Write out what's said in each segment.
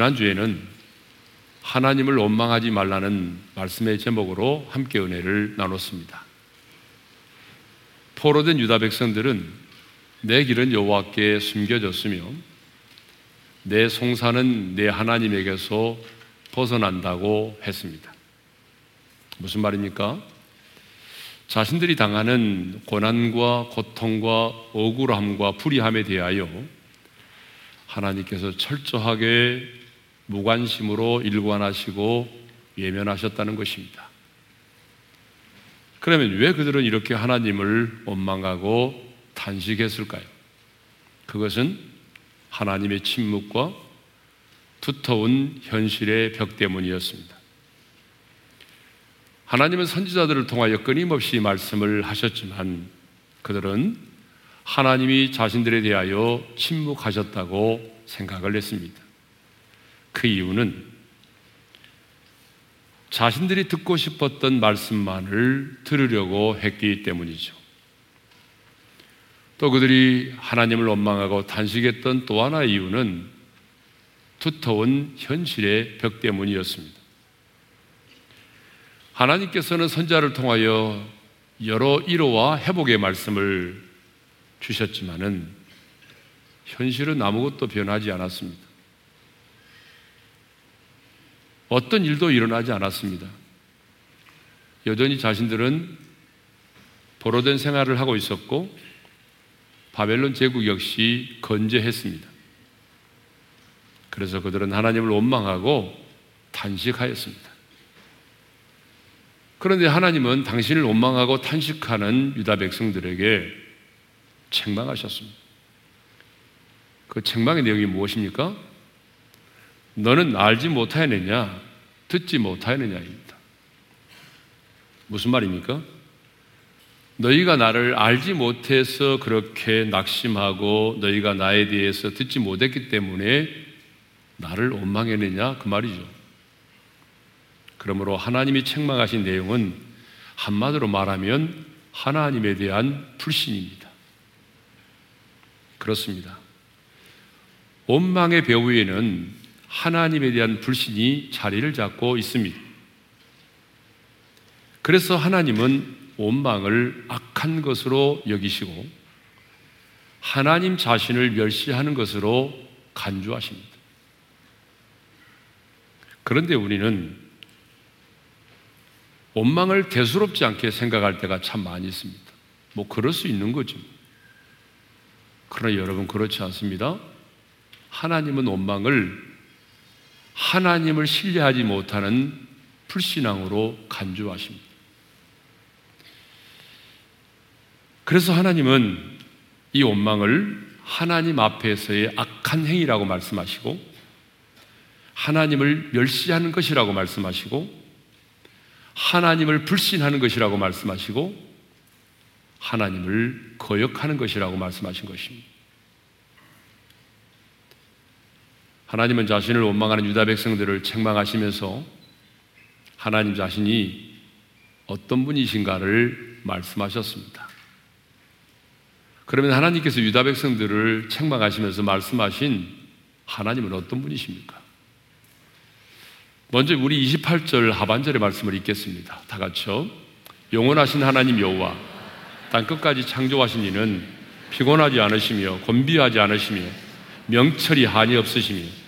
지난주에는 하나님을 원망하지 말라는 말씀의 제목으로 함께 은혜를 나눴습니다. 포로된 유다 백성들은 내 길은 여호와께 숨겨졌으며 내 송사는 내 하나님에게서 벗어난다고 했습니다. 무슨 말입니까? 자신들이 당하는 고난과 고통과 억울함과 불의함에 대하여 하나님께서 철저하게 무관심으로 일관하시고 예면하셨다는 것입니다. 그러면 왜 그들은 이렇게 하나님을 원망하고 탄식했을까요? 그것은 하나님의 침묵과 두터운 현실의 벽 때문이었습니다. 하나님은 선지자들을 통하여 끊임없이 말씀을 하셨지만 그들은 하나님이 자신들에 대하여 침묵하셨다고 생각을 했습니다. 그 이유는 자신들이 듣고 싶었던 말씀만을 들으려고 했기 때문이죠. 또 그들이 하나님을 원망하고 단식했던 또 하나의 이유는 두터운 현실의 벽 때문이었습니다. 하나님께서는 선자를 통하여 여러 위로와 회복의 말씀을 주셨지만은 현실은 아무것도 변하지 않았습니다. 어떤 일도 일어나지 않았습니다. 여전히 자신들은 보로된 생활을 하고 있었고 바벨론 제국 역시 건재했습니다. 그래서 그들은 하나님을 원망하고 탄식하였습니다. 그런데 하나님은 당신을 원망하고 탄식하는 유다 백성들에게 책망하셨습니다. 그 책망의 내용이 무엇입니까? 너는 알지 못하였느냐, 듣지 못하였느냐입니다. 무슨 말입니까? 너희가 나를 알지 못해서 그렇게 낙심하고 너희가 나에 대해서 듣지 못했기 때문에 나를 원망했느냐 그 말이죠. 그러므로 하나님이 책망하신 내용은 한마디로 말하면 하나님에 대한 불신입니다. 그렇습니다. 원망의 배후에는 하나님에 대한 불신이 자리를 잡고 있습니다. 그래서 하나님은 원망을 악한 것으로 여기시고 하나님 자신을 멸시하는 것으로 간주하십니다. 그런데 우리는 원망을 대수롭지 않게 생각할 때가 참 많이 있습니다. 뭐 그럴 수 있는 거죠. 그러나 여러분 그렇지 않습니다. 하나님은 원망을 하나님을 신뢰하지 못하는 불신앙으로 간주하십니다. 그래서 하나님은 이 원망을 하나님 앞에서의 악한 행위라고 말씀하시고 하나님을 멸시하는 것이라고 말씀하시고 하나님을 불신하는 것이라고 말씀하시고 하나님을 거역하는 것이라고 말씀하신 것입니다. 하나님은 자신을 원망하는 유다 백성들을 책망하시면서 하나님 자신이 어떤 분이신가를 말씀하셨습니다. 그러면 하나님께서 유다 백성들을 책망하시면서 말씀하신 하나님은 어떤 분이십니까? 먼저 우리 28절 하반절의 말씀을 읽겠습니다. 다 같이요. 영원하신 하나님 여호와 땅 끝까지 창조하신 이는 피곤하지 않으시며 곤비하지 않으시며 명철이 한이 없으시며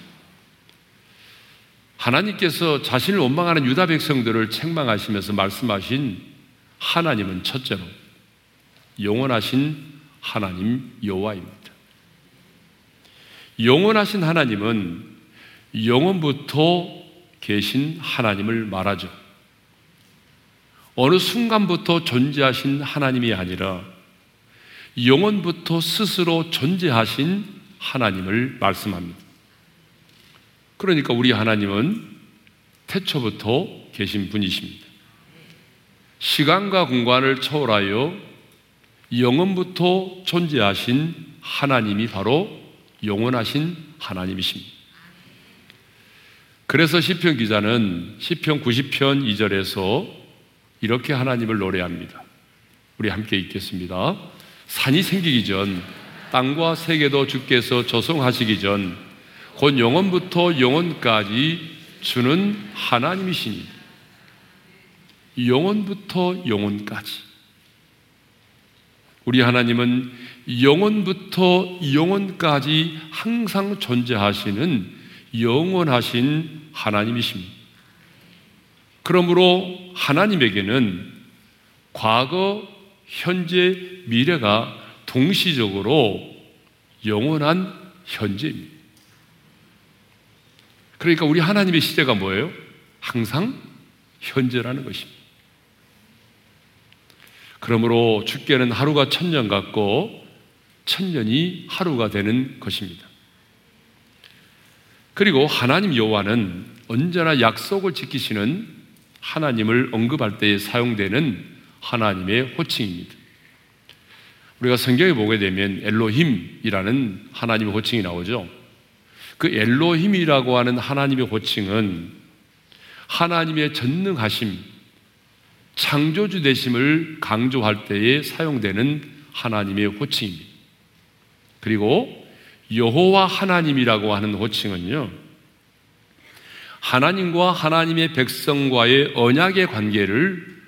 하나님께서 자신을 원망하는 유다 백성들을 책망하시면서 말씀하신 하나님은 첫째로 영원하신 하나님 여호와입니다. 영원하신 하나님은 영원부터 계신 하나님을 말하죠. 어느 순간부터 존재하신 하나님이 아니라 영원부터 스스로 존재하신 하나님을 말씀합니다. 그러니까 우리 하나님은 태초부터 계신 분이십니다. 시간과 공간을 초월하여 영원부터 존재하신 하나님이 바로 영원하신 하나님이십니다. 그래서 시편 기자는 시편 90편 2절에서 이렇게 하나님을 노래합니다. 우리 함께 읽겠습니다. 산이 생기기 전 땅과 세계도 주께서 조성하시기 전 곧 영원부터 영원까지 주는 하나님이시니 영원부터 영원까지 우리 하나님은 영원부터 영원까지 항상 존재하시는 영원하신 하나님이십니다. 그러므로 하나님에게는 과거, 현재, 미래가 동시적으로 영원한 현재입니다. 그러니까 우리 하나님의 시대가 뭐예요? 항상 현재라는 것입니다. 그러므로 죽게는 하루가 천년 같고 천년이 하루가 되는 것입니다. 그리고 하나님 여호와는 언제나 약속을 지키시는 하나님을 언급할 때에 사용되는 하나님의 호칭입니다. 우리가 성경에 보게 되면 엘로힘이라는 하나님의 호칭이 나오죠. 그 엘로힘이라고 하는 하나님의 호칭은 하나님의 전능하심, 창조주 되심을 강조할 때에 사용되는 하나님의 호칭입니다. 그리고 여호와 하나님이라고 하는 호칭은요. 하나님과 하나님의 백성과의 언약의 관계를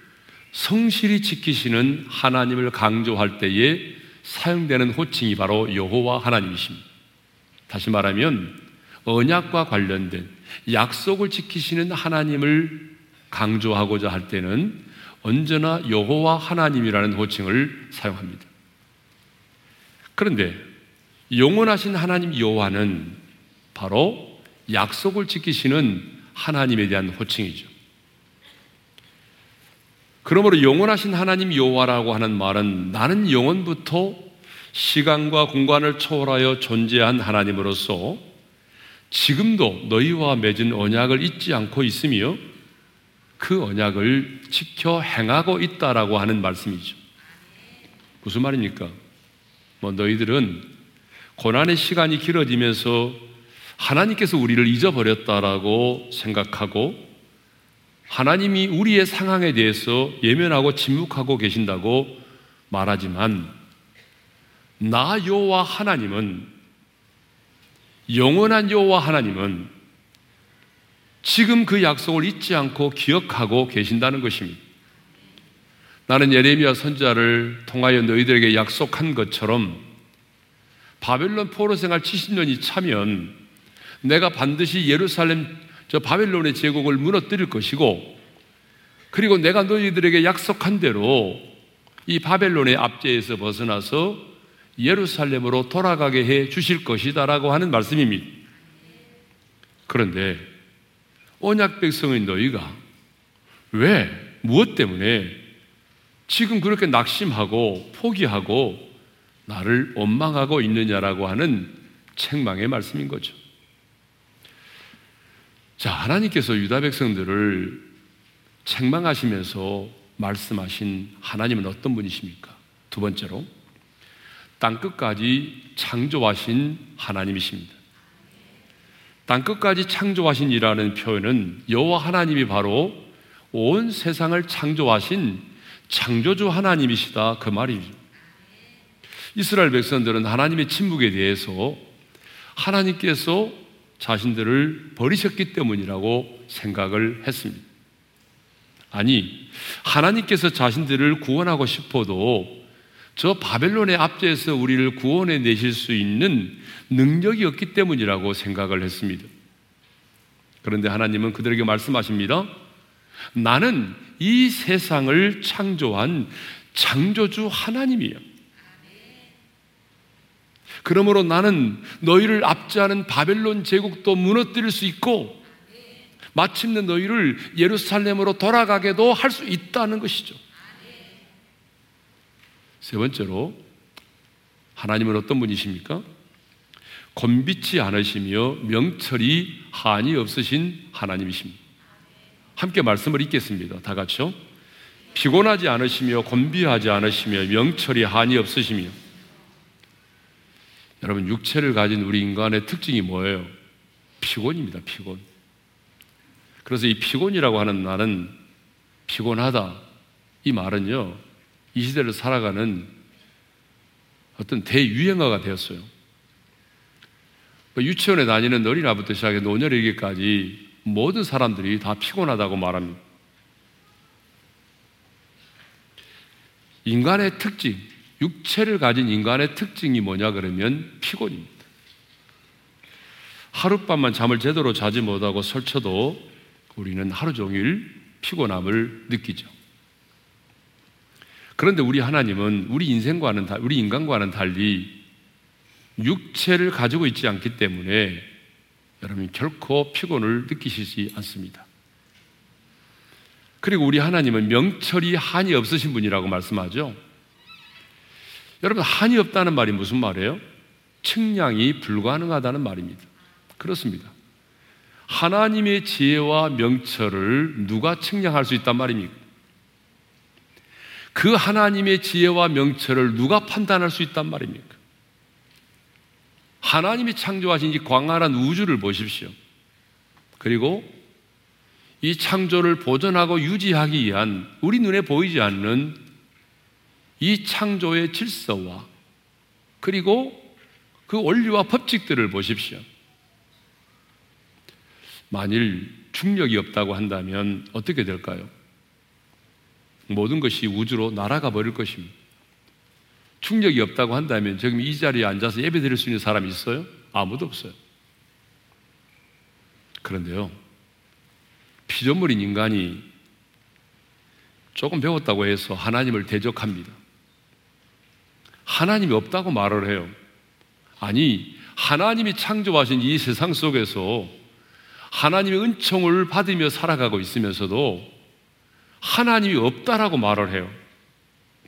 성실히 지키시는 하나님을 강조할 때에 사용되는 호칭이 바로 여호와 하나님이십니다. 다시 말하면 언약과 관련된 약속을 지키시는 하나님을 강조하고자 할 때는 언제나 여호와 하나님이라는 호칭을 사용합니다. 그런데 영원하신 하나님 여호와는 바로 약속을 지키시는 하나님에 대한 호칭이죠. 그러므로 영원하신 하나님 여호와라고 하는 말은 나는 영원부터 시간과 공간을 초월하여 존재한 하나님으로서 지금도 너희와 맺은 언약을 잊지 않고 있으며 그 언약을 지켜 행하고 있다라고 하는 말씀이죠. 무슨 말입니까? 뭐 너희들은 고난의 시간이 길어지면서 하나님께서 우리를 잊어버렸다라고 생각하고 하나님이 우리의 상황에 대해서 예면하고 침묵하고 계신다고 말하지만 나 여호와 하나님은 영원한 여호와 하나님은 지금 그 약속을 잊지 않고 기억하고 계신다는 것입니다. 나는 예레미야 선자를 통하여 너희들에게 약속한 것처럼 바벨론 포로 생활 70년이 차면 내가 반드시 예루살렘 저 바벨론의 제국을 무너뜨릴 것이고 그리고 내가 너희들에게 약속한 대로 이 바벨론의 압제에서 벗어나서 예루살렘으로 돌아가게 해 주실 것이다라고 하는 말씀입니다. 그런데 언약 백성인 너희가 왜 무엇 때문에 지금 그렇게 낙심하고 포기하고 나를 원망하고 있느냐라고 하는 책망의 말씀인 거죠. 자, 하나님께서 유다 백성들을 책망하시면서 말씀하신 하나님은 어떤 분이십니까? 두 번째로 땅 끝까지 창조하신 하나님이십니다. 땅 끝까지 창조하신 이라는 표현은 여호와 하나님이 바로 온 세상을 창조하신 창조주 하나님이시다 그 말이죠. 이스라엘 백성들은 하나님의 침묵에 대해서 하나님께서 자신들을 버리셨기 때문이라고 생각을 했습니다. 아니, 하나님께서 자신들을 구원하고 싶어도 저 바벨론의 압제에서 우리를 구원해 내실 수 있는 능력이 없기 때문이라고 생각을 했습니다. 그런데 하나님은 그들에게 말씀하십니다. 나는 이 세상을 창조한 창조주 하나님이에요. 그러므로 나는 너희를 압제하는 바벨론 제국도 무너뜨릴 수 있고 마침내 너희를 예루살렘으로 돌아가게도 할 수 있다는 것이죠. 세 번째로 하나님은 어떤 분이십니까? 곤비치 않으시며 명철이 한이 없으신 하나님이십니다. 함께 말씀을 읽겠습니다. 다 같이요. 피곤하지 않으시며 곤비하지 않으시며 명철이 한이 없으시며 여러분 육체를 가진 우리 인간의 특징이 뭐예요? 피곤입니다. 피곤. 그래서 이 피곤이라고 하는 나는 피곤하다. 이 말은요. 이 시대를 살아가는 어떤 대유행어가 되었어요. 뭐 유치원에 다니는 어린아부터 시작해 노년에 이르기까지 모든 사람들이 다 피곤하다고 말합니다. 인간의 특징, 육체를 가진 인간의 특징이 뭐냐 그러면 피곤입니다. 하룻밤만 잠을 제대로 자지 못하고 설쳐도 우리는 하루 종일 피곤함을 느끼죠. 그런데 우리 하나님은 우리 인생과는 우리 인간과는 달리 육체를 가지고 있지 않기 때문에 여러분 결코 피곤을 느끼시지 않습니다. 그리고 우리 하나님은 명철이 한이 없으신 분이라고 말씀하죠. 여러분 한이 없다는 말이 무슨 말이에요? 측량이 불가능하다는 말입니다. 그렇습니다. 하나님의 지혜와 명철을 누가 측량할 수 있단 말입니까? 그 하나님의 지혜와 명철을 누가 판단할 수 있단 말입니까? 하나님이 창조하신 이 광활한 우주를 보십시오. 그리고 이 창조를 보존하고 유지하기 위한 우리 눈에 보이지 않는 이 창조의 질서와 그리고 그 원리와 법칙들을 보십시오. 만일 중력이 없다고 한다면 어떻게 될까요? 모든 것이 우주로 날아가 버릴 것입니다. 충격이 없다고 한다면 지금 이 자리에 앉아서 예배 드릴 수 있는 사람이 있어요? 아무도 없어요. 그런데요, 피조물인 인간이 조금 배웠다고 해서 하나님을 대적합니다. 하나님이 없다고 말을 해요. 아니, 하나님이 창조하신 이 세상 속에서 하나님의 은총을 받으며 살아가고 있으면서도 하나님이 없다라고 말을 해요.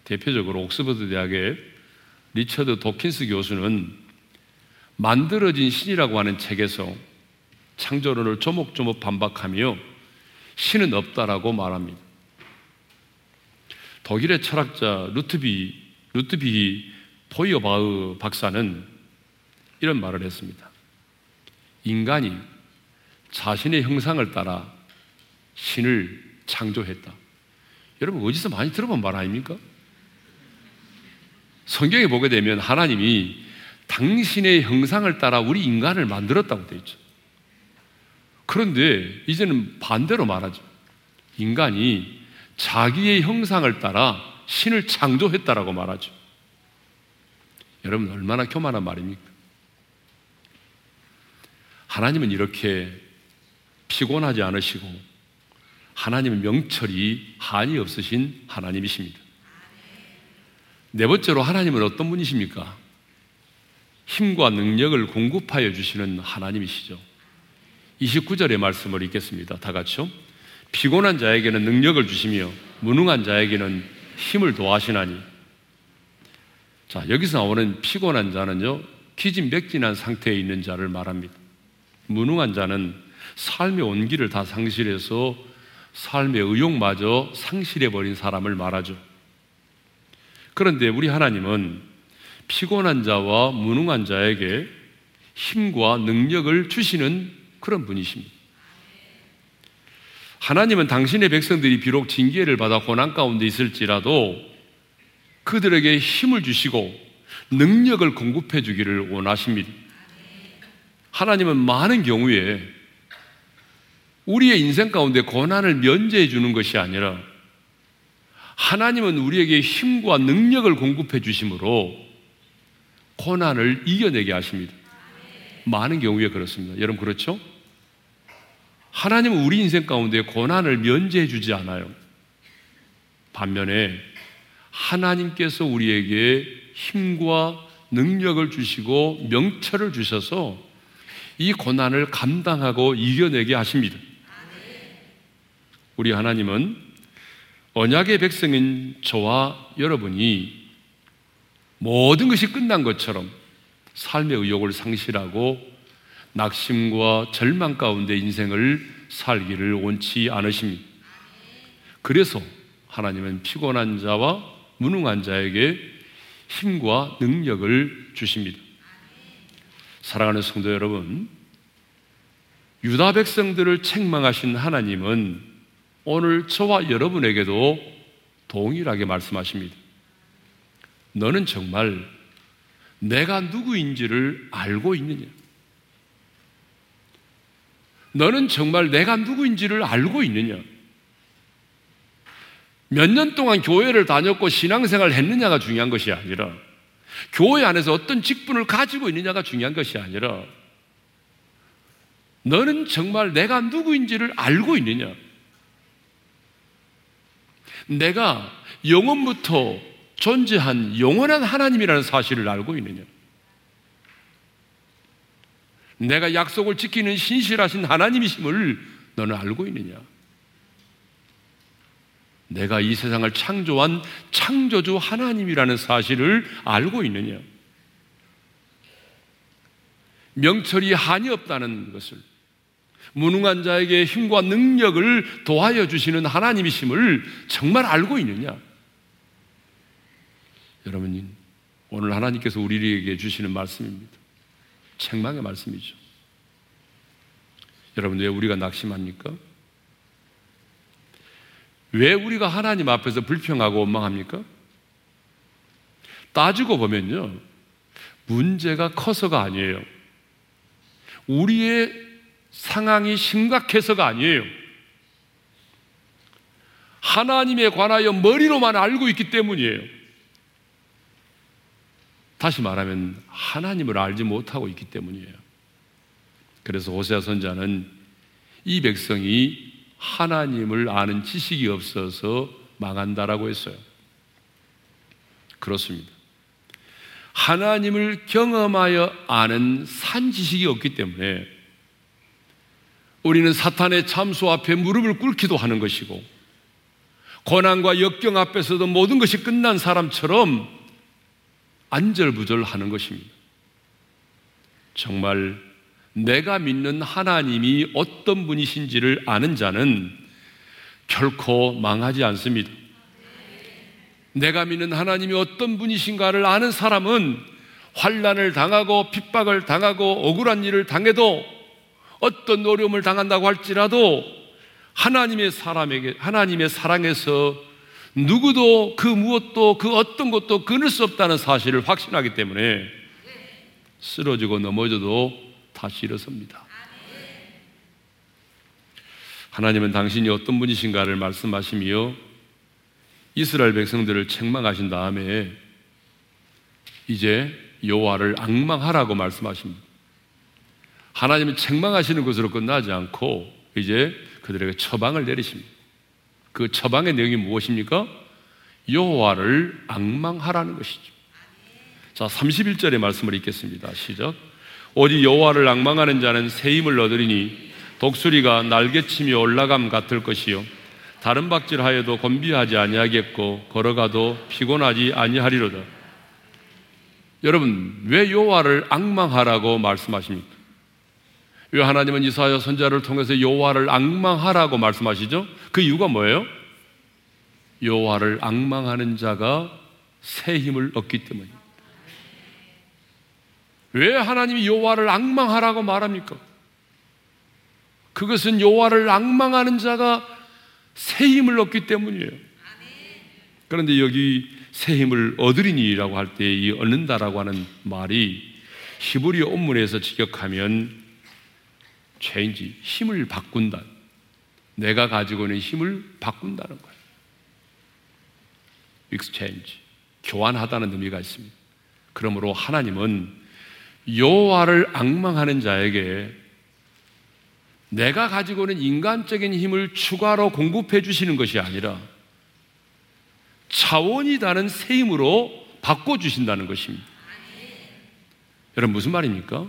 대표적으로 옥스퍼드 대학의 리처드 도킨스 교수는 만들어진 신이라고 하는 책에서 창조론을 조목조목 반박하며 신은 없다라고 말합니다. 독일의 철학자 루트비 루트비 포이어바흐 박사는 이런 말을 했습니다. 인간이 자신의 형상을 따라 신을 창조했다. 여러분 어디서 많이 들어본 말 아닙니까? 성경에 보게 되면 하나님이 당신의 형상을 따라 우리 인간을 만들었다고 되어 있죠. 그런데 이제는 반대로 말하죠. 인간이 자기의 형상을 따라 신을 창조했다라고 말하죠. 여러분 얼마나 교만한 말입니까? 하나님은 이렇게 피곤하지 않으시고 하나님은 명철이 한이 없으신 하나님이십니다. 네 번째로 하나님은 어떤 분이십니까? 힘과 능력을 공급하여 주시는 하나님이시죠. 29절의 말씀을 읽겠습니다. 다 같이요. 피곤한 자에게는 능력을 주시며 무능한 자에게는 힘을 도하시나니. 자, 여기서 나오는 피곤한 자는요, 기진맥진한 상태에 있는 자를 말합니다. 무능한 자는 삶의 온기를 다 상실해서 삶의 의욕마저 상실해버린 사람을 말하죠. 그런데 우리 하나님은 피곤한 자와 무능한 자에게 힘과 능력을 주시는 그런 분이십니다. 하나님은 당신의 백성들이 비록 징계를 받아 고난 가운데 있을지라도 그들에게 힘을 주시고 능력을 공급해 주기를 원하십니다. 하나님은 많은 경우에 우리의 인생 가운데 고난을 면제해 주는 것이 아니라 하나님은 우리에게 힘과 능력을 공급해 주심으로 고난을 이겨내게 하십니다. 많은 경우에 그렇습니다. 여러분 그렇죠? 하나님은 우리 인생 가운데 고난을 면제해 주지 않아요. 반면에 하나님께서 우리에게 힘과 능력을 주시고 명철을 주셔서 이 고난을 감당하고 이겨내게 하십니다. 우리 하나님은 언약의 백성인 저와 여러분이 모든 것이 끝난 것처럼 삶의 의욕을 상실하고 낙심과 절망 가운데 인생을 살기를 원치 않으십니다. 그래서 하나님은 피곤한 자와 무능한 자에게 힘과 능력을 주십니다. 사랑하는 성도 여러분, 유다 백성들을 책망하신 하나님은 오늘 저와 여러분에게도 동일하게 말씀하십니다. 너는 정말 내가 누구인지를 알고 있느냐? 너는 정말 내가 누구인지를 알고 있느냐? 몇 년 동안 교회를 다녔고 신앙생활을 했느냐가 중요한 것이 아니라 교회 안에서 어떤 직분을 가지고 있느냐가 중요한 것이 아니라 너는 정말 내가 누구인지를 알고 있느냐? 내가 영원부터 존재한 영원한 하나님이라는 사실을 알고 있느냐? 내가 약속을 지키는 신실하신 하나님이심을 너는 알고 있느냐? 내가 이 세상을 창조한 창조주 하나님이라는 사실을 알고 있느냐? 명철이 한이 없다는 것을 무능한 자에게 힘과 능력을 도하여 주시는 하나님이심을 정말 알고 있느냐? 여러분, 오늘 하나님께서 우리에게 주시는 말씀입니다. 책망의 말씀이죠. 여러분, 왜 우리가 낙심합니까? 왜 우리가 하나님 앞에서 불평하고 원망합니까? 따지고 보면요. 문제가 커서가 아니에요. 우리의 상황이 심각해서가 아니에요. 하나님에 관하여 머리로만 알고 있기 때문이에요. 다시 말하면 하나님을 알지 못하고 있기 때문이에요. 그래서 호세아 선자는 이 백성이 하나님을 아는 지식이 없어서 망한다라고 했어요. 그렇습니다. 하나님을 경험하여 아는 산 지식이 없기 때문에 우리는 사탄의 참소 앞에 무릎을 꿇기도 하는 것이고 고난과 역경 앞에서도 모든 것이 끝난 사람처럼 안절부절하는 것입니다. 정말 내가 믿는 하나님이 어떤 분이신지를 아는 자는 결코 망하지 않습니다. 내가 믿는 하나님이 어떤 분이신가를 아는 사람은 환란을 당하고 핍박을 당하고 억울한 일을 당해도 어떤 어려움을 당한다고 할지라도 하나님의 사람에게 하나님의 사랑에서 누구도 그 무엇도 그 어떤 것도 끊을 수 없다는 사실을 확신하기 때문에 쓰러지고 넘어져도 다시 일어섭니다. 하나님은 당신이 어떤 분이신가를 말씀하시며 이스라엘 백성들을 책망하신 다음에 이제 여호와를 악망하라고 말씀하십니다. 하나님은 책망하시는 것으로 끝나지 않고 이제 그들에게 처방을 내리십니다. 그 처방의 내용이 무엇입니까? 여호와를 악망하라는 것이죠. 자, 31절의 말씀을 읽겠습니다. 시작. 오직 여호와를 악망하는 자는 새 힘을 얻으리니 독수리가 날개치며 올라감 같을 것이요 다른 박질하여도 곤비하지 아니하겠고 걸어가도 피곤하지 아니하리로다. 여러분, 왜 여호와를 악망하라고 말씀하십니까? 왜 하나님은 이사야 선자를 통해서 여호와를 악망하라고 말씀하시죠? 그 이유가 뭐예요? 여호와를 악망하는 자가 새 힘을 얻기 때문입니다. 왜 하나님이 여호와를 악망하라고 말합니까? 그것은 여호와를 악망하는 자가 새 힘을 얻기 때문이에요. 그런데 여기 새 힘을 얻으리니라고 할 때 이 얻는다라고 하는 말이 히브리 원문에서 직역하면 체인지, 힘을 바꾼다. 내가 가지고 있는 힘을 바꾼다는 거예요. exchange, 교환하다는 의미가 있습니다. 그러므로 하나님은 여호와를 앙망하는 자에게 내가 가지고 있는 인간적인 힘을 추가로 공급해 주시는 것이 아니라 차원이 다른 새 힘으로 바꿔 주신다는 것입니다. 여러분 무슨 말입니까?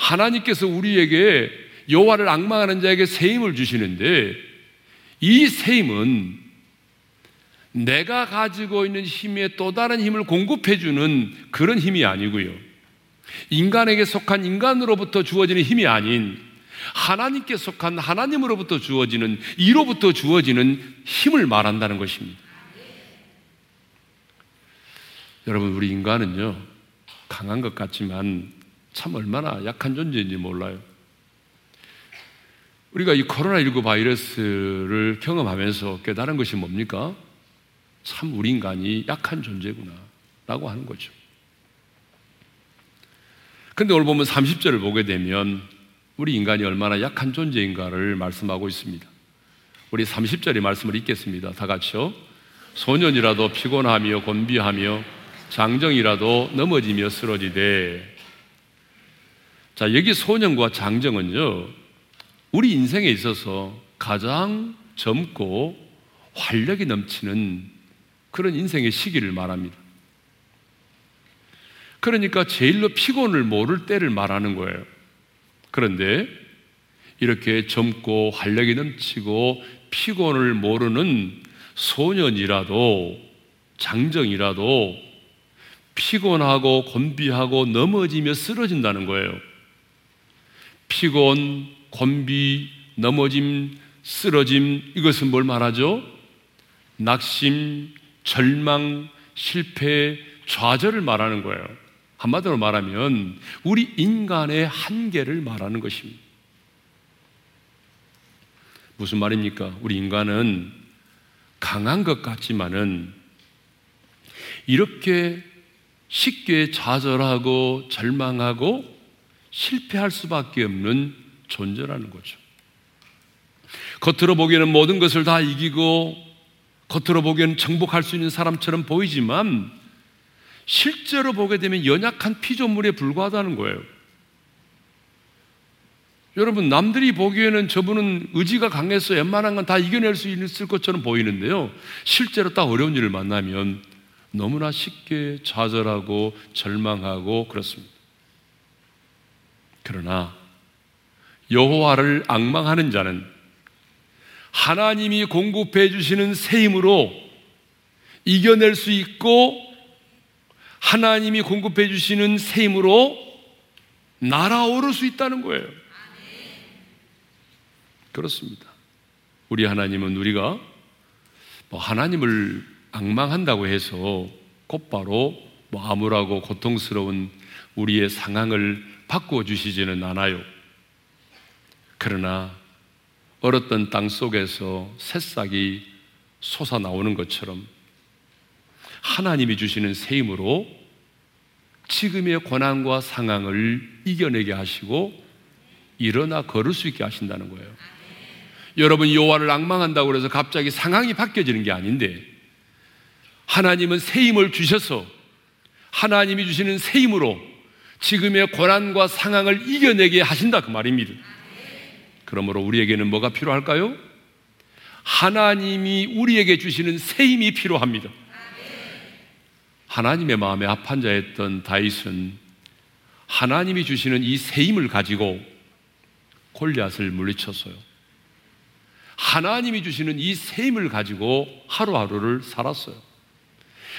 하나님께서 우리에게 여호와를 앙망하는 자에게 새 힘을 주시는데 이새 힘은 내가 가지고 있는 힘에 또 다른 힘을 공급해 주는 그런 힘이 아니고요. 인간에게 속한 인간으로부터 주어지는 힘이 아닌 하나님께 속한 하나님으로부터 주어지는 이로부터 주어지는 힘을 말한다는 것입니다. 여러분 우리 인간은요 강한 것 같지만 참 얼마나 약한 존재인지 몰라요. 우리가 이 코로나19 바이러스를 경험하면서 깨달은 것이 뭡니까? 참 우리 인간이 약한 존재구나. 라고 하는 거죠. 근데 오늘 보면 30절을 보게 되면 우리 인간이 얼마나 약한 존재인가를 말씀하고 있습니다. 우리 30절의 말씀을 읽겠습니다. 다 같이요. 소년이라도 피곤하며 곤비하며 장정이라도 넘어지며 쓰러지되 자, 여기 소년과 장정은요. 우리 인생에 있어서 가장 젊고 활력이 넘치는 그런 인생의 시기를 말합니다. 그러니까 제일로 피곤을 모를 때를 말하는 거예요. 그런데 이렇게 젊고 활력이 넘치고 피곤을 모르는 소년이라도 장정이라도 피곤하고 곤비하고 넘어지며 쓰러진다는 거예요. 피곤, 곤비, 넘어짐, 쓰러짐 이것은 뭘 말하죠? 낙심, 절망, 실패, 좌절을 말하는 거예요. 한마디로 말하면 우리 인간의 한계를 말하는 것입니다. 무슨 말입니까? 우리 인간은 강한 것 같지만은 이렇게 쉽게 좌절하고 절망하고 실패할 수밖에 없는 존재라는 거죠. 겉으로 보기에는 모든 것을 다 이기고 겉으로 보기에는 정복할 수 있는 사람처럼 보이지만 실제로 보게 되면 연약한 피조물에 불과하다는 거예요. 여러분, 남들이 보기에는 저분은 의지가 강해서 웬만한 건 다 이겨낼 수 있을 것처럼 보이는데요. 실제로 딱 어려운 일을 만나면 너무나 쉽게 좌절하고 절망하고 그렇습니다. 그러나 여호와를 악망하는 자는 하나님이 공급해 주시는 새 힘으로 이겨낼 수 있고 하나님이 공급해 주시는 새 힘으로 날아오를 수 있다는 거예요. 그렇습니다. 우리 하나님은 우리가 뭐 하나님을 악망한다고 해서 곧바로 뭐 암울하고 고통스러운 우리의 상황을 바꾸어 주시지는 않아요. 그러나 얼었던 땅 속에서 새싹이 솟아 나오는 것처럼 하나님이 주시는 새 힘으로 지금의 고난과 상황을 이겨내게 하시고 일어나 걸을 수 있게 하신다는 거예요. 여러분 여호와를 악망한다고 해서 갑자기 상황이 바뀌어지는 게 아닌데 하나님은 새 힘을 주셔서 하나님이 주시는 새 힘으로 지금의 고난과 상황을 이겨내게 하신다 그 말입니다. 그러므로 우리에게는 뭐가 필요할까요? 하나님이 우리에게 주시는 새 힘이 필요합니다. 하나님의 마음에 합한 자였던 다윗은 하나님이 주시는 이 새 힘을 가지고 골리앗을 물리쳤어요. 하나님이 주시는 이 새 힘을 가지고 하루하루를 살았어요.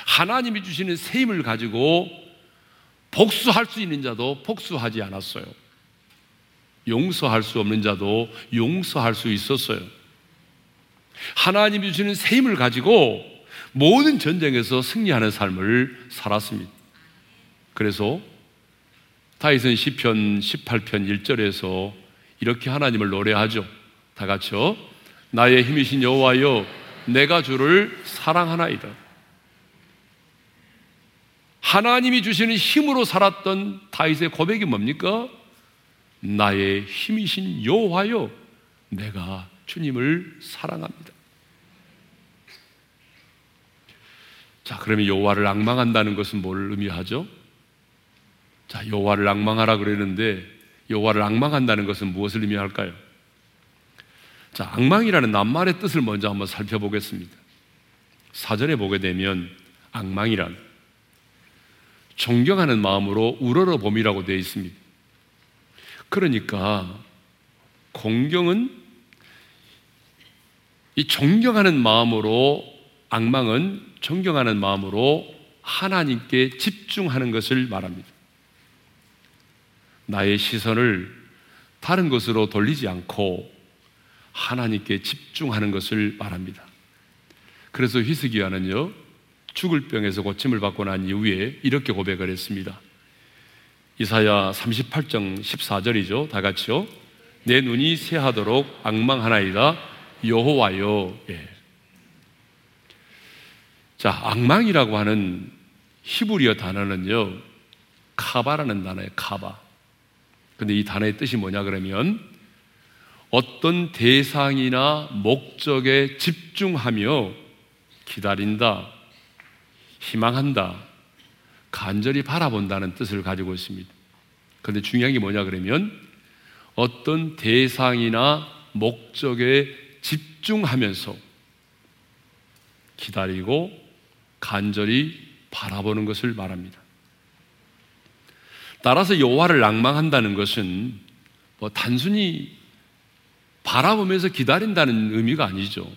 하나님이 주시는 새 힘을 가지고 복수할 수 있는 자도 복수하지 않았어요. 용서할 수 없는 자도 용서할 수 있었어요. 하나님이 주시는 새 힘을 가지고 모든 전쟁에서 승리하는 삶을 살았습니다. 그래서 다윗은 시편 18편 1절에서 이렇게 하나님을 노래하죠. 다 같이요. 나의 힘이신 여호와여 내가 주를 사랑하나이다. 하나님이 주시는 힘으로 살았던 다윗의 고백이 뭡니까? 나의 힘이신 여호와여 내가 주님을 사랑합니다. 자, 그러면 여호와를 악망한다는 것은 뭘 의미하죠? 자, 여호와를 악망하라 그러는데 여호와를 악망한다는 것은 무엇을 의미할까요? 자, 악망이라는 낱말의 뜻을 먼저 한번 살펴보겠습니다. 사전에 보게 되면 악망이란 존경하는 마음으로 우러러 봄이라고 되어 있습니다. 그러니까 공경은 이 존경하는 마음으로 악망은 존경하는 마음으로 하나님께 집중하는 것을 말합니다. 나의 시선을 다른 것으로 돌리지 않고 하나님께 집중하는 것을 말합니다. 그래서 히스기야는요, 죽을 병에서 고침을 받고 난 이후에 이렇게 고백을 했습니다. 이사야 38장 14절이죠. 다 같이요. 내 눈이 새하도록 악망하나이다. 여호와여. 예. 자, 악망이라고 하는 히브리어 단어는요. 카바라는 단어예요. 카바. 근데 이 단어의 뜻이 뭐냐 그러면 어떤 대상이나 목적에 집중하며 기다린다, 희망한다, 간절히 바라본다는 뜻을 가지고 있습니다. 그런데 중요한 게 뭐냐 그러면 어떤 대상이나 목적에 집중하면서 기다리고 간절히 바라보는 것을 말합니다. 따라서 여호와를 낭망한다는 것은 뭐 단순히 바라보면서 기다린다는 의미가 아니죠.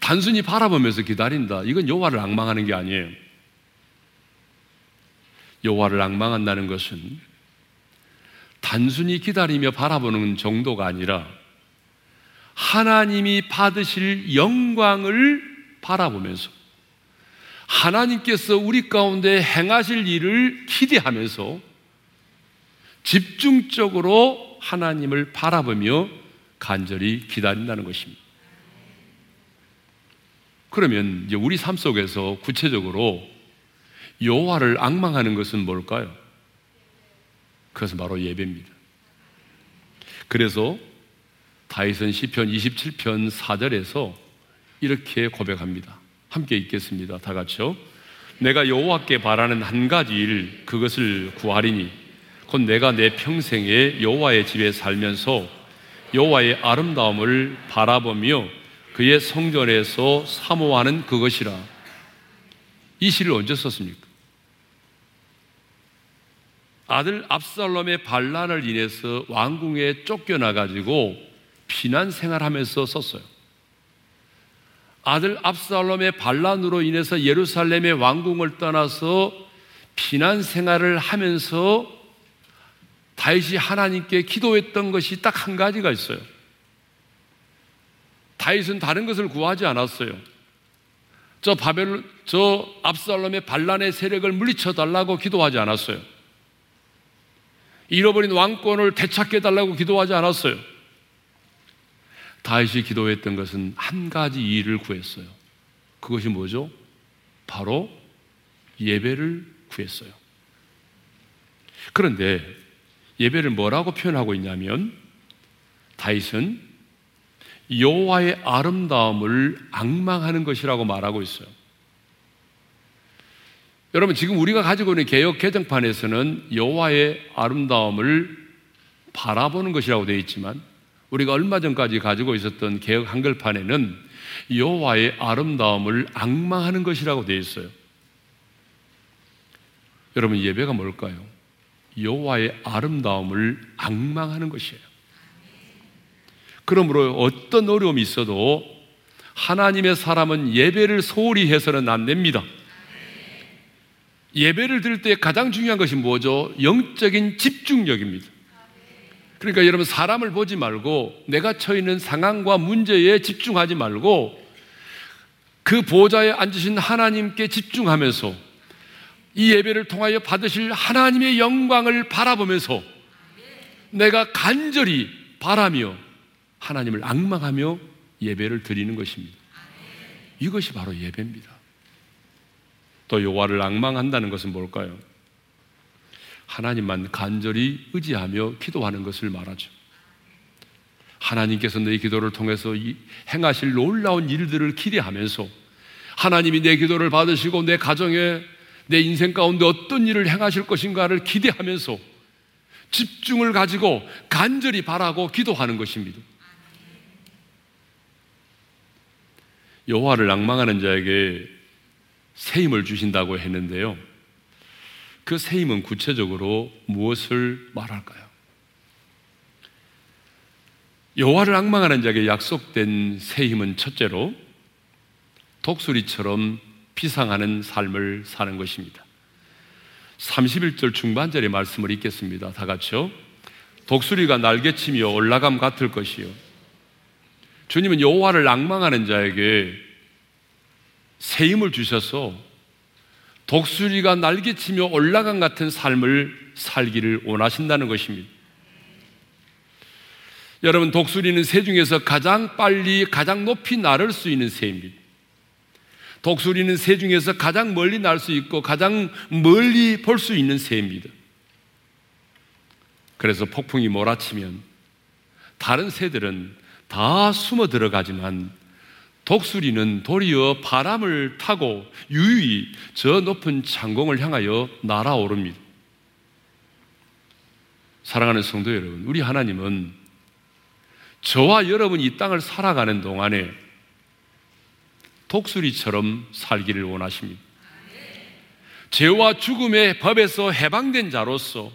단순히 바라보면서 기다린다. 이건 여호와를 낭망하는 게 아니에요. 여호와를 낭망한다는 것은 단순히 기다리며 바라보는 정도가 아니라 하나님이 받으실 영광을 바라보면서 하나님께서 우리 가운데 행하실 일을 기대하면서 집중적으로 하나님을 바라보며 간절히 기다린다는 것입니다. 그러면 이제 우리 삶 속에서 구체적으로 여호와를 악망하는 것은 뭘까요? 그것은 바로 예배입니다. 그래서 다윗은 시편 27편 4절에서 이렇게 고백합니다. 함께 읽겠습니다. 다 같이요. 내가 여호와께 바라는 한 가지 일 그것을 구하리니 곧 내가 내 평생에 여호와의 집에 살면서 여호와의 아름다움을 바라보며 그의 성전에서 사모하는 그것이라. 이 시를 언제 썼습니까? 아들 압살롬의 반란을 인해서 왕궁에 쫓겨나 가지고 피난 생활하면서 썼어요. 아들 압살롬의 반란으로 인해서 예루살렘의 왕궁을 떠나서 피난 생활을 하면서 다윗이 하나님께 기도했던 것이 딱 한 가지가 있어요. 다윗은 다른 것을 구하지 않았어요. 저 바벨 저 압살롬의 반란의 세력을 물리쳐 달라고 기도하지 않았어요. 잃어버린 왕권을 되찾게 달라고 기도하지 않았어요. 다윗이 기도했던 것은 한 가지 일을 구했어요. 그것이 뭐죠? 바로 예배를 구했어요. 그런데 예배를 뭐라고 표현하고 있냐면 다윗은 여호와의 아름다움을 악망하는 것이라고 말하고 있어요. 여러분 지금 우리가 가지고 있는 개혁 개정판에서는 여호와의 아름다움을 바라보는 것이라고 되어 있지만 우리가 얼마 전까지 가지고 있었던 개혁 한글판에는 여호와의 아름다움을 악망하는 것이라고 되어 있어요. 여러분 예배가 뭘까요? 여호와의 아름다움을 악망하는 것이에요. 그러므로 어떤 어려움이 있어도 하나님의 사람은 예배를 소홀히 해서는 안 됩니다. 예배를 드릴 때 가장 중요한 것이 뭐죠? 영적인 집중력입니다. 그러니까 여러분 사람을 보지 말고 내가 처해 있는 상황과 문제에 집중하지 말고 그 보좌에 앉으신 하나님께 집중하면서 이 예배를 통하여 받으실 하나님의 영광을 바라보면서 내가 간절히 바라며 하나님을 악망하며 예배를 드리는 것입니다. 이것이 바로 예배입니다. 또 여호와를 악망한다는 것은 뭘까요? 하나님만 간절히 의지하며 기도하는 것을 말하죠. 하나님께서 내 기도를 통해서 행하실 놀라운 일들을 기대하면서 하나님이 내 기도를 받으시고 내 가정에 내 인생 가운데 어떤 일을 행하실 것인가를 기대하면서 집중을 가지고 간절히 바라고 기도하는 것입니다. 여호와를 낭망하는 자에게 새 힘을 주신다고 했는데요. 그새 힘은 구체적으로 무엇을 말할까요? 여호와를 악망하는 자에게 약속된 새 힘은 첫째로 독수리처럼 비상하는 삶을 사는 것입니다. 31절 중반절의 말씀을 읽겠습니다. 다 같이요. 독수리가 날개치며 올라감 같을 것이요. 주님은 여호와를 낭망하는 자에게 새 힘을 주셔서 독수리가 날개치며 올라간 같은 삶을 살기를 원하신다는 것입니다. 여러분, 독수리는 새 중에서 가장 빨리, 가장 높이 날을 수 있는 새입니다. 독수리는 새 중에서 가장 멀리 날 수 있고 가장 멀리 볼 수 있는 새입니다. 그래서 폭풍이 몰아치면 다른 새들은 다 숨어 들어가지만 독수리는 도리어 바람을 타고 유유히 저 높은 창공을 향하여 날아오릅니다. 사랑하는 성도 여러분, 우리 하나님은 저와 여러분이 이 땅을 살아가는 동안에 독수리처럼 살기를 원하십니다. 죄와 죽음의 법에서 해방된 자로서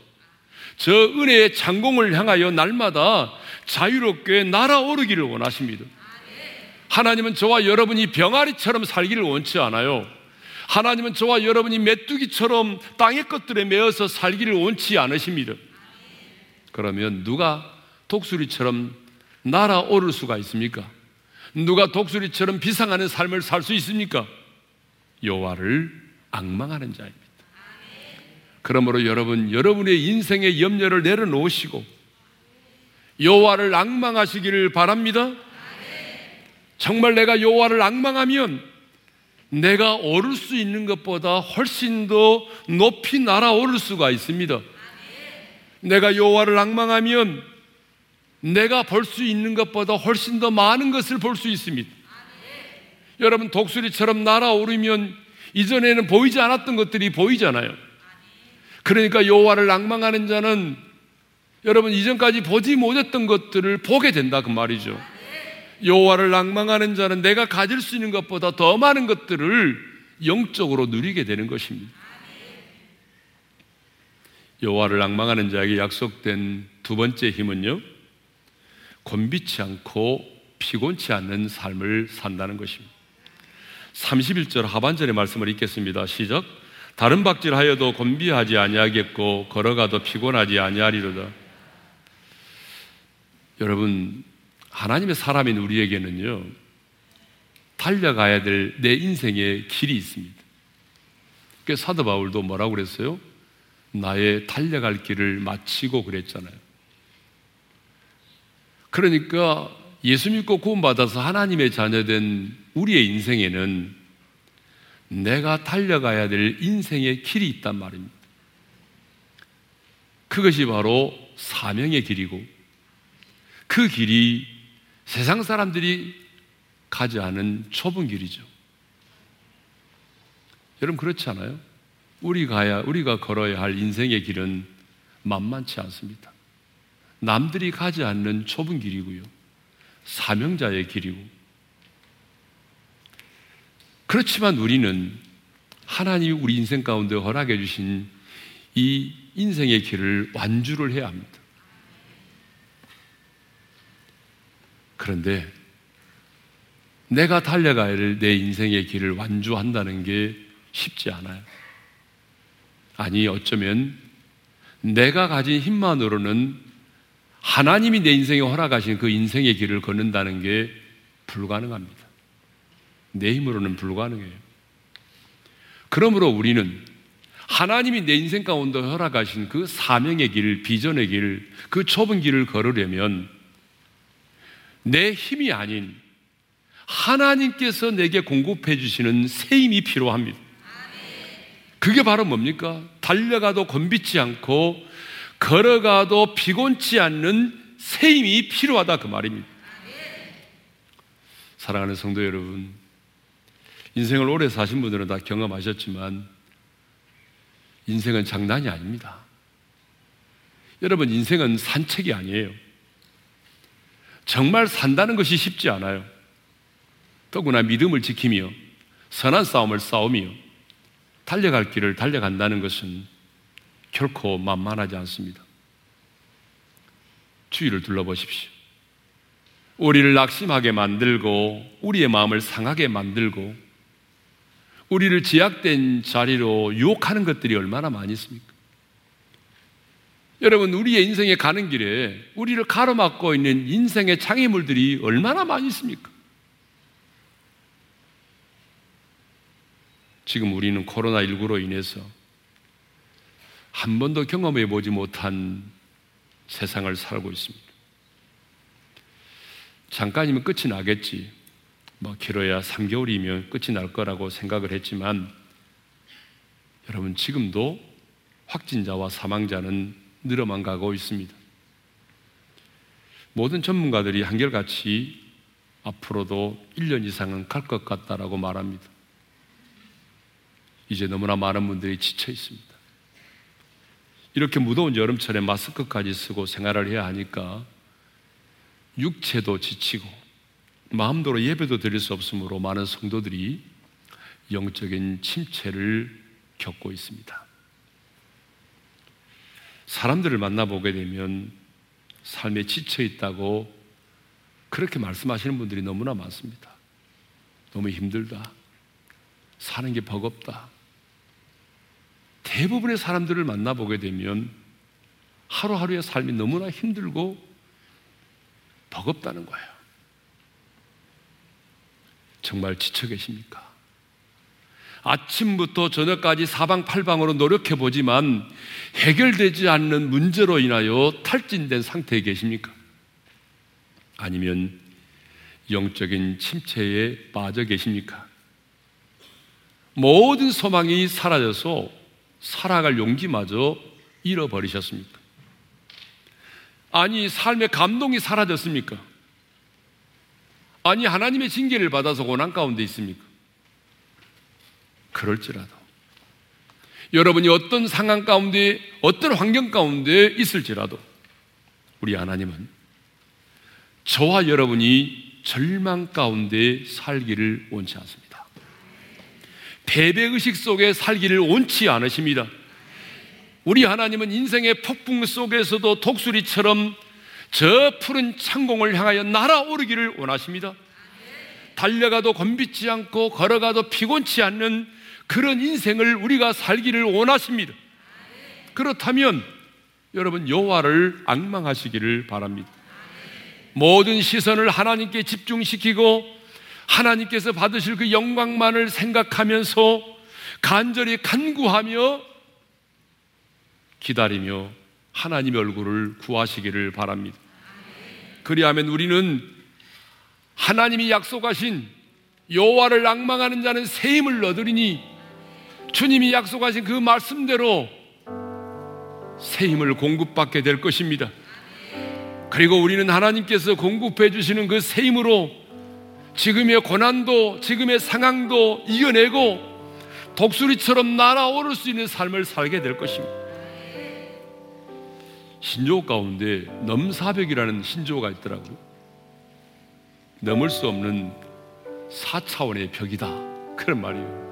저 은혜의 창공을 향하여 날마다 자유롭게 날아오르기를 원하십니다. 하나님은 저와 여러분이 병아리처럼 살기를 원치 않아요. 하나님은 저와 여러분이 메뚜기처럼 땅의 것들에 매어서 살기를 원치 않으십니다. 그러면 누가 독수리처럼 날아오를 수가 있습니까? 누가 독수리처럼 비상하는 삶을 살 수 있습니까? 여호와를 악망하는 자입니다. 그러므로 여러분 여러분의 인생의 염려를 내려놓으시고 여호와를 악망하시기를 바랍니다. 정말 내가 여호와를 악망하면 내가 오를 수 있는 것보다 훨씬 더 높이 날아오를 수가 있습니다. 내가 여호와를 악망하면 내가 볼 수 있는 것보다 훨씬 더 많은 것을 볼 수 있습니다. 여러분 독수리처럼 날아오르면 이전에는 보이지 않았던 것들이 보이잖아요. 그러니까 여호와를 낭망하는 자는 여러분 이전까지 보지 못했던 것들을 보게 된다 그 말이죠. 여호와를 낭망하는 자는 내가 가질 수 있는 것보다 더 많은 것들을 영적으로 누리게 되는 것입니다. 여호와를 낭망하는 자에게 약속된 두 번째 힘은요. 곤비치 않고 피곤치 않는 삶을 산다는 것입니다. 31절 하반절의 말씀을 읽겠습니다. 시작. 다른 박질하여도 곤비하지 아니하겠고 걸어가도 피곤하지 아니하리로다. 여러분 하나님의 사람인 우리에게는요 달려가야 될 내 인생의 길이 있습니다. 그 사도 바울도 뭐라고 그랬어요? 나의 달려갈 길을 마치고 그랬잖아요. 그러니까 예수 믿고 구원받아서 하나님의 자녀된 우리의 인생에는 내가 달려가야 될 인생의 길이 있단 말입니다. 그것이 바로 사명의 길이고 그 길이 세상 사람들이 가지 않은 좁은 길이죠. 여러분 그렇지 않아요? 우리 가야 우리가 걸어야 할 인생의 길은 만만치 않습니다. 남들이 가지 않는 좁은 길이고요. 사명자의 길이고. 그렇지만 우리는 하나님이 우리 인생 가운데 허락해 주신 이 인생의 길을 완주를 해야 합니다. 그런데 내가 달려가야 할 내 인생의 길을 완주한다는 게 쉽지 않아요. 아니, 어쩌면 내가 가진 힘만으로는 하나님이 내 인생에 허락하신 그 인생의 길을 걷는다는 게 불가능합니다. 내 힘으로는 불가능해요. 그러므로 우리는 하나님이 내 인생 가운데 허락하신 그 사명의 길, 비전의 길, 그 좁은 길을 걸으려면 내 힘이 아닌 하나님께서 내게 공급해 주시는 새 힘이 필요합니다. 그게 바로 뭡니까? 달려가도 곤비지 않고 걸어가도 피곤치 않는 새 힘이 필요하다 그 말입니다. 사랑하는 성도 여러분, 인생을 오래 사신 분들은 다 경험하셨지만 인생은 장난이 아닙니다. 여러분, 인생은 산책이 아니에요. 정말 산다는 것이 쉽지 않아요. 더구나 믿음을 지키며 선한 싸움을 싸우며 달려갈 길을 달려간다는 것은 결코 만만하지 않습니다. 주위를 둘러보십시오. 우리를 낙심하게 만들고 우리의 마음을 상하게 만들고 우리를 제약된 자리로 유혹하는 것들이 얼마나 많이 있습니까? 여러분, 우리의 인생에 가는 길에 우리를 가로막고 있는 인생의 장애물들이 얼마나 많이 있습니까? 지금 우리는 코로나19로 인해서 한 번도 경험해 보지 못한 세상을 살고 있습니다. 잠깐이면 끝이 나겠지. 뭐 길어야 3개월이면 끝이 날 거라고 생각을 했지만 여러분 지금도 확진자와 사망자는 늘어만 가고 있습니다. 모든 전문가들이 한결같이 앞으로도 1년 이상은 갈 것 같다라고 말합니다. 이제 너무나 많은 분들이 지쳐 있습니다. 이렇게 무더운 여름철에 마스크까지 쓰고 생활을 해야 하니까 육체도 지치고 마음대로 예배도 드릴 수 없으므로 많은 성도들이 영적인 침체를 겪고 있습니다. 사람들을 만나보게 되면 삶에 지쳐 있다고 그렇게 말씀하시는 분들이 너무나 많습니다. 너무 힘들다. 사는 게 버겁다. 대부분의 사람들을 만나보게 되면 하루하루의 삶이 너무나 힘들고 버겁다는 거예요. 정말 지쳐 계십니까? 아침부터 저녁까지 사방팔방으로 노력해 보지만 해결되지 않는 문제로 인하여 탈진된 상태에 계십니까? 아니면 영적인 침체에 빠져 계십니까? 모든 소망이 사라져서 살아갈 용기마저 잃어버리셨습니까? 아니, 삶의 감동이 사라졌습니까? 아니, 하나님의 징계를 받아서 고난 가운데 있습니까? 그럴지라도 여러분이 어떤 상황 가운데 어떤 환경 가운데 있을지라도 우리 하나님은 저와 여러분이 절망 가운데 살기를 원치 않습니다. 패배 의식 속에 살기를 원치 않으십니다. 우리 하나님은 인생의 폭풍 속에서도 독수리처럼 저 푸른 창공을 향하여 날아오르기를 원하십니다. 달려가도 건빗지 않고 걸어가도 피곤치 않는 그런 인생을 우리가 살기를 원하십니다. 그렇다면 여러분 여호와를 악망하시기를 바랍니다. 모든 시선을 하나님께 집중시키고 하나님께서 받으실 그 영광만을 생각하면서 간절히 간구하며 기다리며 하나님의 얼굴을 구하시기를 바랍니다. 그리하면 우리는 하나님이 약속하신 여호와를 낭망하는 자는 새 힘을 얻으리니 주님이 약속하신 그 말씀대로 새 힘을 공급받게 될 것입니다. 그리고 우리는 하나님께서 공급해 주시는 그 새 힘으로 지금의 고난도, 지금의 상황도 이겨내고 독수리처럼 날아오를 수 있는 삶을 살게 될 것입니다. 신조 가운데 넘사벽이라는 신조가 있더라고요. 넘을 수 없는 4차원의 벽이다. 그런 말이에요.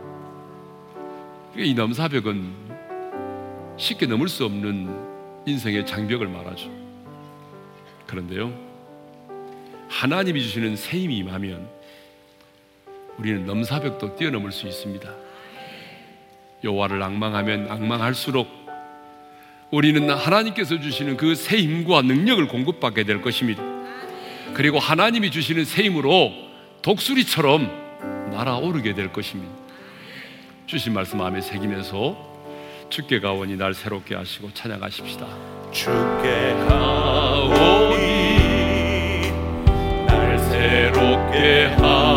이 넘사벽은 쉽게 넘을 수 없는 인생의 장벽을 말하죠. 그런데요, 하나님이 주시는 새 힘이 임하면 우리는 넘사벽도 뛰어넘을 수 있습니다. 여호와를 악망하면 악망할수록 우리는 하나님께서 주시는 그 새 힘과 능력을 공급받게 될 것입니다. 그리고 하나님이 주시는 새 힘으로 독수리처럼 날아오르게 될 것입니다. 주신 말씀 마음에 새기면서 주께 가오니 날 새롭게 하시고 찬양하십시다. 주께 가오니 날 새롭게 하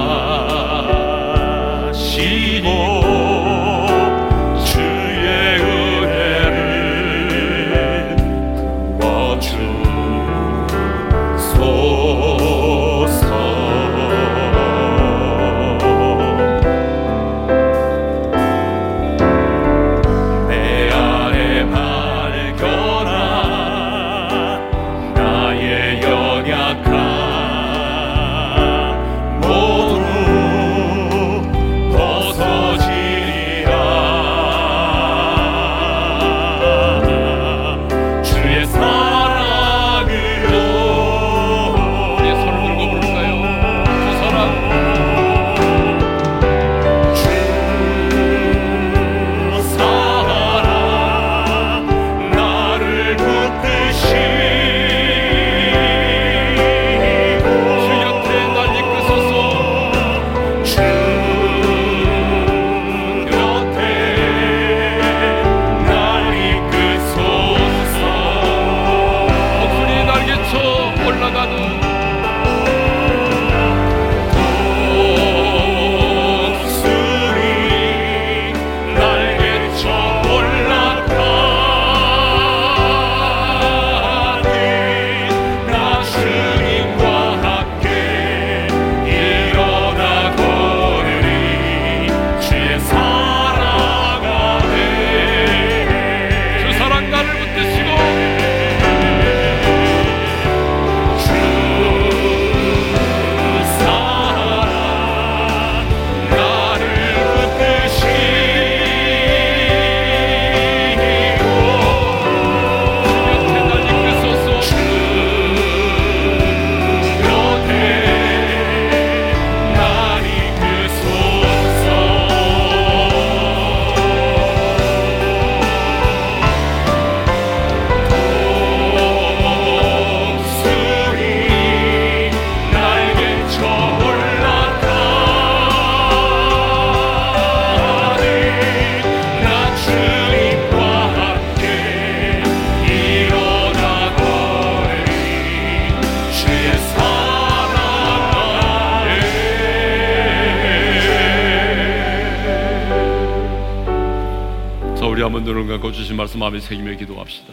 감고 주신 말씀 마음에 새기며 기도합시다.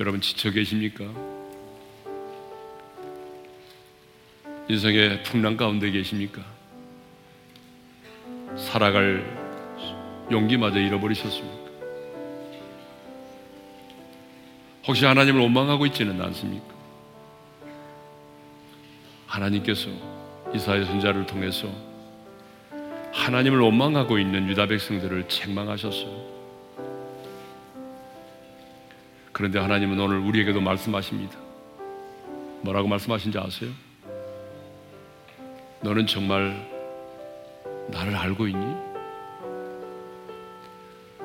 여러분 지쳐 계십니까? 인생의 풍랑 가운데 계십니까? 살아갈 용기마저 잃어버리셨습니까? 혹시 하나님을 원망하고 있지는 않습니까? 하나님께서 이사의 선자를 통해서 하나님을 원망하고 있는 유다 백성들을 책망하셨어요. 그런데 하나님은 오늘 우리에게도 말씀하십니다. 뭐라고 말씀하신지 아세요? 너는 정말 나를 알고 있니?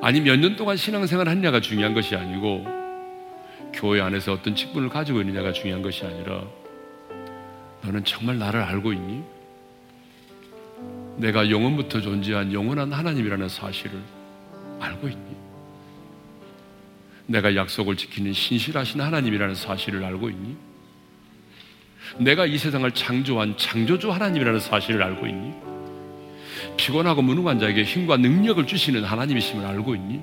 아니 몇 년 동안 신앙생활 했냐가 중요한 것이 아니고 교회 안에서 어떤 직분을 가지고 있느냐가 중요한 것이 아니라 너는 정말 나를 알고 있니? 내가 영원부터 존재한 영원한 하나님이라는 사실을 알고 있니? 내가 약속을 지키는 신실하신 하나님이라는 사실을 알고 있니? 내가 이 세상을 창조한 창조주 하나님이라는 사실을 알고 있니? 피곤하고 무능한 자에게 힘과 능력을 주시는 하나님이심을 알고 있니?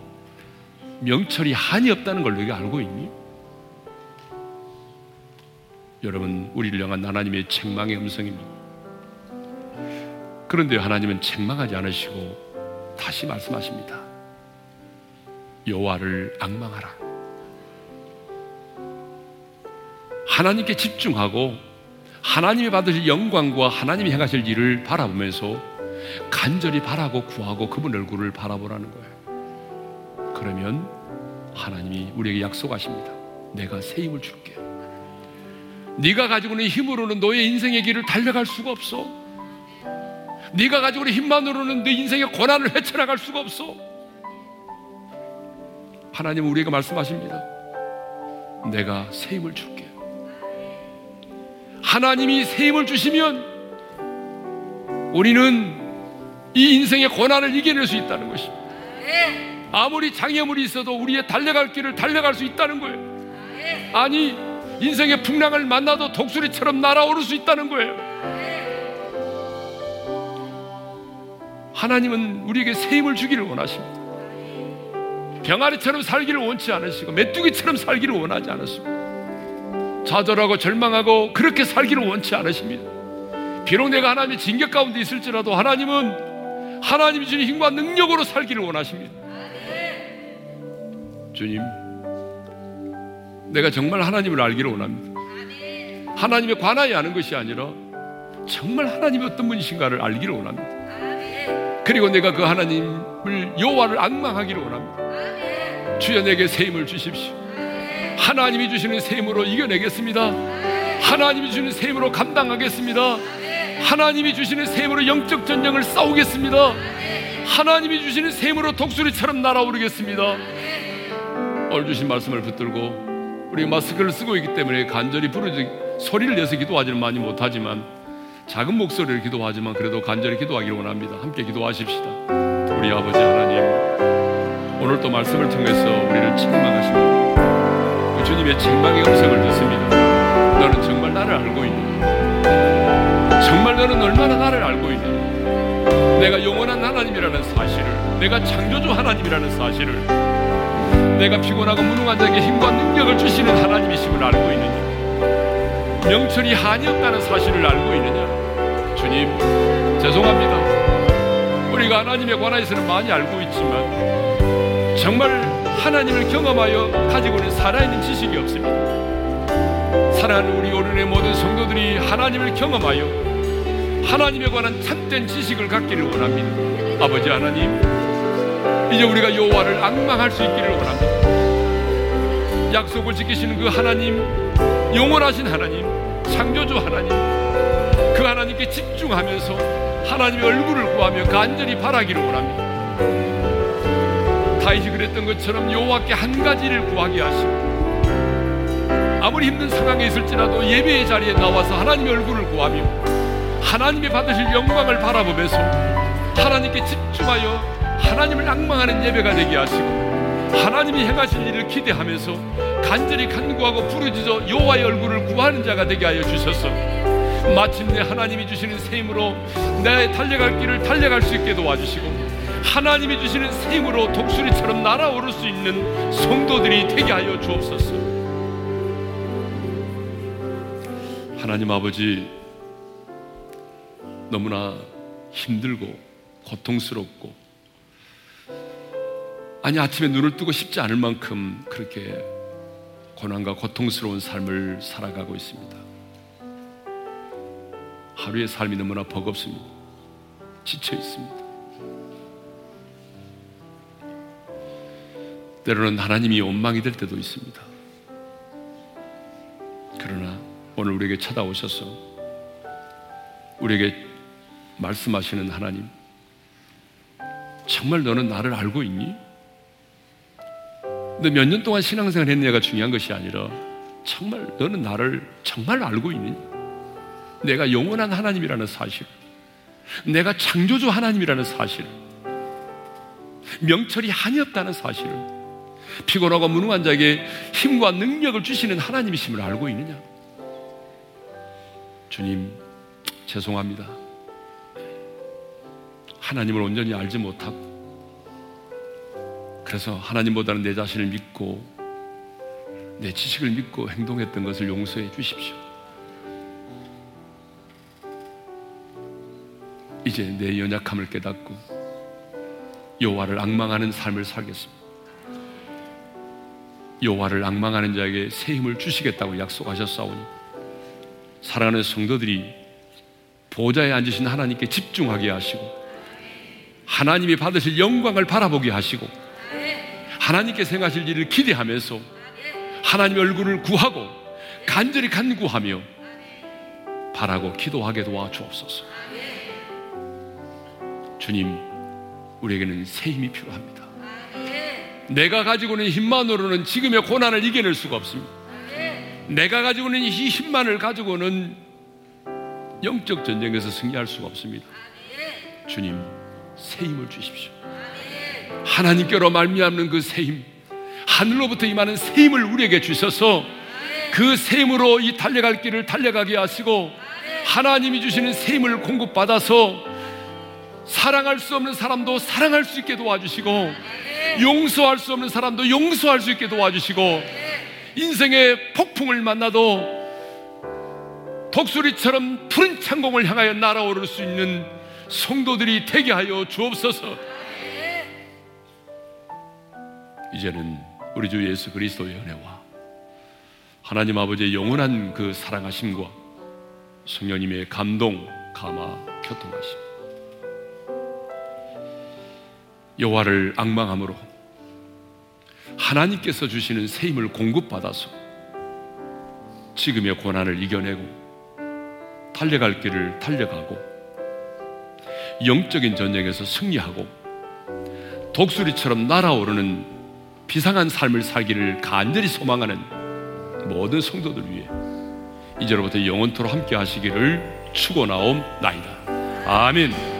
명철이 한이 없다는 걸 너희가 알고 있니? 여러분, 우리를 향한 하나님의 책망의 음성입니다. 그런데 하나님은 책망하지 않으시고 다시 말씀하십니다. 여호와를 악망하라. 하나님께 집중하고 하나님이 받으실 영광과 하나님이 행하실 일을 바라보면서 간절히 바라고 구하고 그분 얼굴을 바라보라는 거예요. 그러면 하나님이 우리에게 약속하십니다. 내가 새 힘을 줄게. 네가 가지고 있는 힘으로는 너의 인생의 길을 달려갈 수가 없어. 네가 가지고 있는 힘만으로는 내 인생의 고난을 헤쳐나갈 수가 없어. 하나님은 우리에게 말씀하십니다. 내가 새 힘을 줄게. 하나님이 새 힘을 주시면 우리는 이 인생의 고난을 이겨낼 수 있다는 것입니다. 아무리 장애물이 있어도 우리의 달려갈 길을 달려갈 수 있다는 거예요. 아니, 인생의 풍랑을 만나도 독수리처럼 날아오를 수 있다는 거예요. 하나님은 우리에게 새 힘을 주기를 원하십니다. 병아리처럼 살기를 원치 않으시고 메뚜기처럼 살기를 원하지 않으십니다. 좌절하고 절망하고 그렇게 살기를 원치 않으십니다. 비록 내가 하나님의 징계 가운데 있을지라도 하나님은 하나님이 주신 힘과 능력으로 살기를 원하십니다. 주님, 내가 정말 하나님을 알기를 원합니다. 하나님의 관하에 아는 것이 아니라 정말 하나님이 어떤 분이신가를 알기를 원합니다. 그리고 내가 그 하나님을 여호와를 악망하기를 원합니다. 새 힘을 주십시오. 하나님이 주시는 새 힘으로 이겨내겠습니다. 하나님이 주시는 새 힘으로 감당하겠습니다. 하나님이 주시는 새 힘으로 영적 전쟁을 싸우겠습니다. 하나님이 주시는 새 힘으로 독수리처럼 날아오르겠습니다. 오늘 주신 말씀을 붙들고 우리 마스크를 쓰고 있기 때문에 간절히 부르지 소리를 내서 기도하지는 많이 못하지만 작은 목소리를 기도하지만 그래도 간절히 기도하기를 원합니다. 함께 기도하십시다. 우리 아버지 하나님 오늘 또 말씀을 통해서 우리를 책망하십니다. 그 주님의 책망의 음성을 듣습니다. 너는 정말 나를 알고 있니? 정말 너는 얼마나 나를 알고 있니? 내가 영원한 하나님이라는 사실을, 내가 창조주 하나님이라는 사실을, 내가 피곤하고 무능한 자에게 힘과 능력을 주시는 하나님이심을 알고 있느냐? 명철이 한이 없다는 사실을 알고 있느냐? 주님, 죄송합니다. 우리가 하나님에 관하여서는 많이 알고 있지만 정말 하나님을 경험하여 가지고 있는 살아있는 지식이 없습니다. 사랑하는 우리 오른의 모든 성도들이 하나님을 경험하여 하나님에 관한 참된 지식을 갖기를 원합니다. 아버지 하나님, 이제 우리가 여호와를 악망할 수 있기를 원합니다. 약속을 지키시는 그 하나님, 영원하신 하나님, 창조주 하나님, 그 하나님께 집중하면서 하나님의 얼굴을 구하며 간절히 바라기를 원합니다. 다윗이 그랬던 것처럼 여호와께 한 가지를 구하게 하시고 아무리 힘든 상황에 있을지라도 예배의 자리에 나와서 하나님의 얼굴을 구하며 하나님의 받으실 영광을 바라보면서 하나님께 집중하여 하나님을 악망하는 예배가 되게 하시고 하나님이 행하실 일을 기대하면서 간절히 간구하고 부르짖어 여호와의 얼굴을 구하는 자가 되게 하여 주셔서 마침내 하나님이 주시는 새 힘으로 내 달려갈 길을 달려갈 수 있게 도와주시고 하나님이 주시는 새 힘으로 독수리처럼 날아오를 수 있는 성도들이 되게 하여 주옵소서. 하나님 아버지 너무나 힘들고 고통스럽고 아니 아침에 눈을 뜨고 싶지 않을 만큼 그렇게 고난과 고통스러운 삶을 살아가고 있습니다. 하루의 삶이 너무나 버겁습니다. 지쳐 있습니다. 때로는 하나님이 원망이 될 때도 있습니다. 그러나 오늘 우리에게 찾아오셔서 우리에게 말씀하시는 하나님, 정말 너는 나를 알고 있니? 너 몇 년 동안 신앙생활 했느냐가 중요한 것이 아니라 정말 너는 나를 정말 알고 있느냐? 내가 영원한 하나님이라는 사실, 내가 창조주 하나님이라는 사실, 명철이 한이 없다는 사실을 피곤하고 무능한 자에게 힘과 능력을 주시는 하나님이심을 알고 있느냐? 주님, 죄송합니다. 하나님을 온전히 알지 못하고, 그래서 하나님보다는 내 자신을 믿고, 내 지식을 믿고 행동했던 것을 용서해 주십시오. 이제 내 연약함을 깨닫고 여호와를 악망하는 삶을 살겠습니다. 여호와를 악망하는 자에게 새 힘을 주시겠다고 약속하셨사오니 사랑하는 성도들이 보좌에 앉으신 하나님께 집중하게 하시고 하나님이 받으실 영광을 바라보게 하시고 하나님께 생하실 일을 기대하면서 하나님의 얼굴을 구하고 간절히 간구하며 바라고 기도하게 도와주옵소서. 주님, 우리에게는 새 힘이 필요합니다. 내가 가지고 있는 힘만으로는 지금의 고난을 이겨낼 수가 없습니다. 내가 가지고 있는 이 힘만을 가지고는 영적 전쟁에서 승리할 수가 없습니다. 주님, 새 힘을 주십시오. 하나님께로 말미암는 그 새 힘, 하늘로부터 임하는 새 힘을 우리에게 주셔서 그 새 힘으로 이 달려갈 길을 달려가게 하시고 하나님이 주시는 새 힘을 공급받아서 사랑할 수 없는 사람도 사랑할 수 있게 도와주시고 용서할 수 없는 사람도 용서할 수 있게 도와주시고 인생의 폭풍을 만나도 독수리처럼 푸른 창공을 향하여 날아오를 수 있는 성도들이 되게 하여 주옵소서. 이제는 우리 주 예수 그리스도의 은혜와 하나님 아버지의 영원한 그 사랑하심과 성령님의 감동, 감화, 교통하심 여호와를 악망함으로 하나님께서 주시는 새 힘을 공급받아서 지금의 고난을 이겨내고 달려갈 길을 달려가고 영적인 전쟁에서 승리하고 독수리처럼 날아오르는 비상한 삶을 살기를 간절히 소망하는 모든 성도들 위해 이제로부터 영원토로 함께 하시기를 축원하옵나이다. 아멘.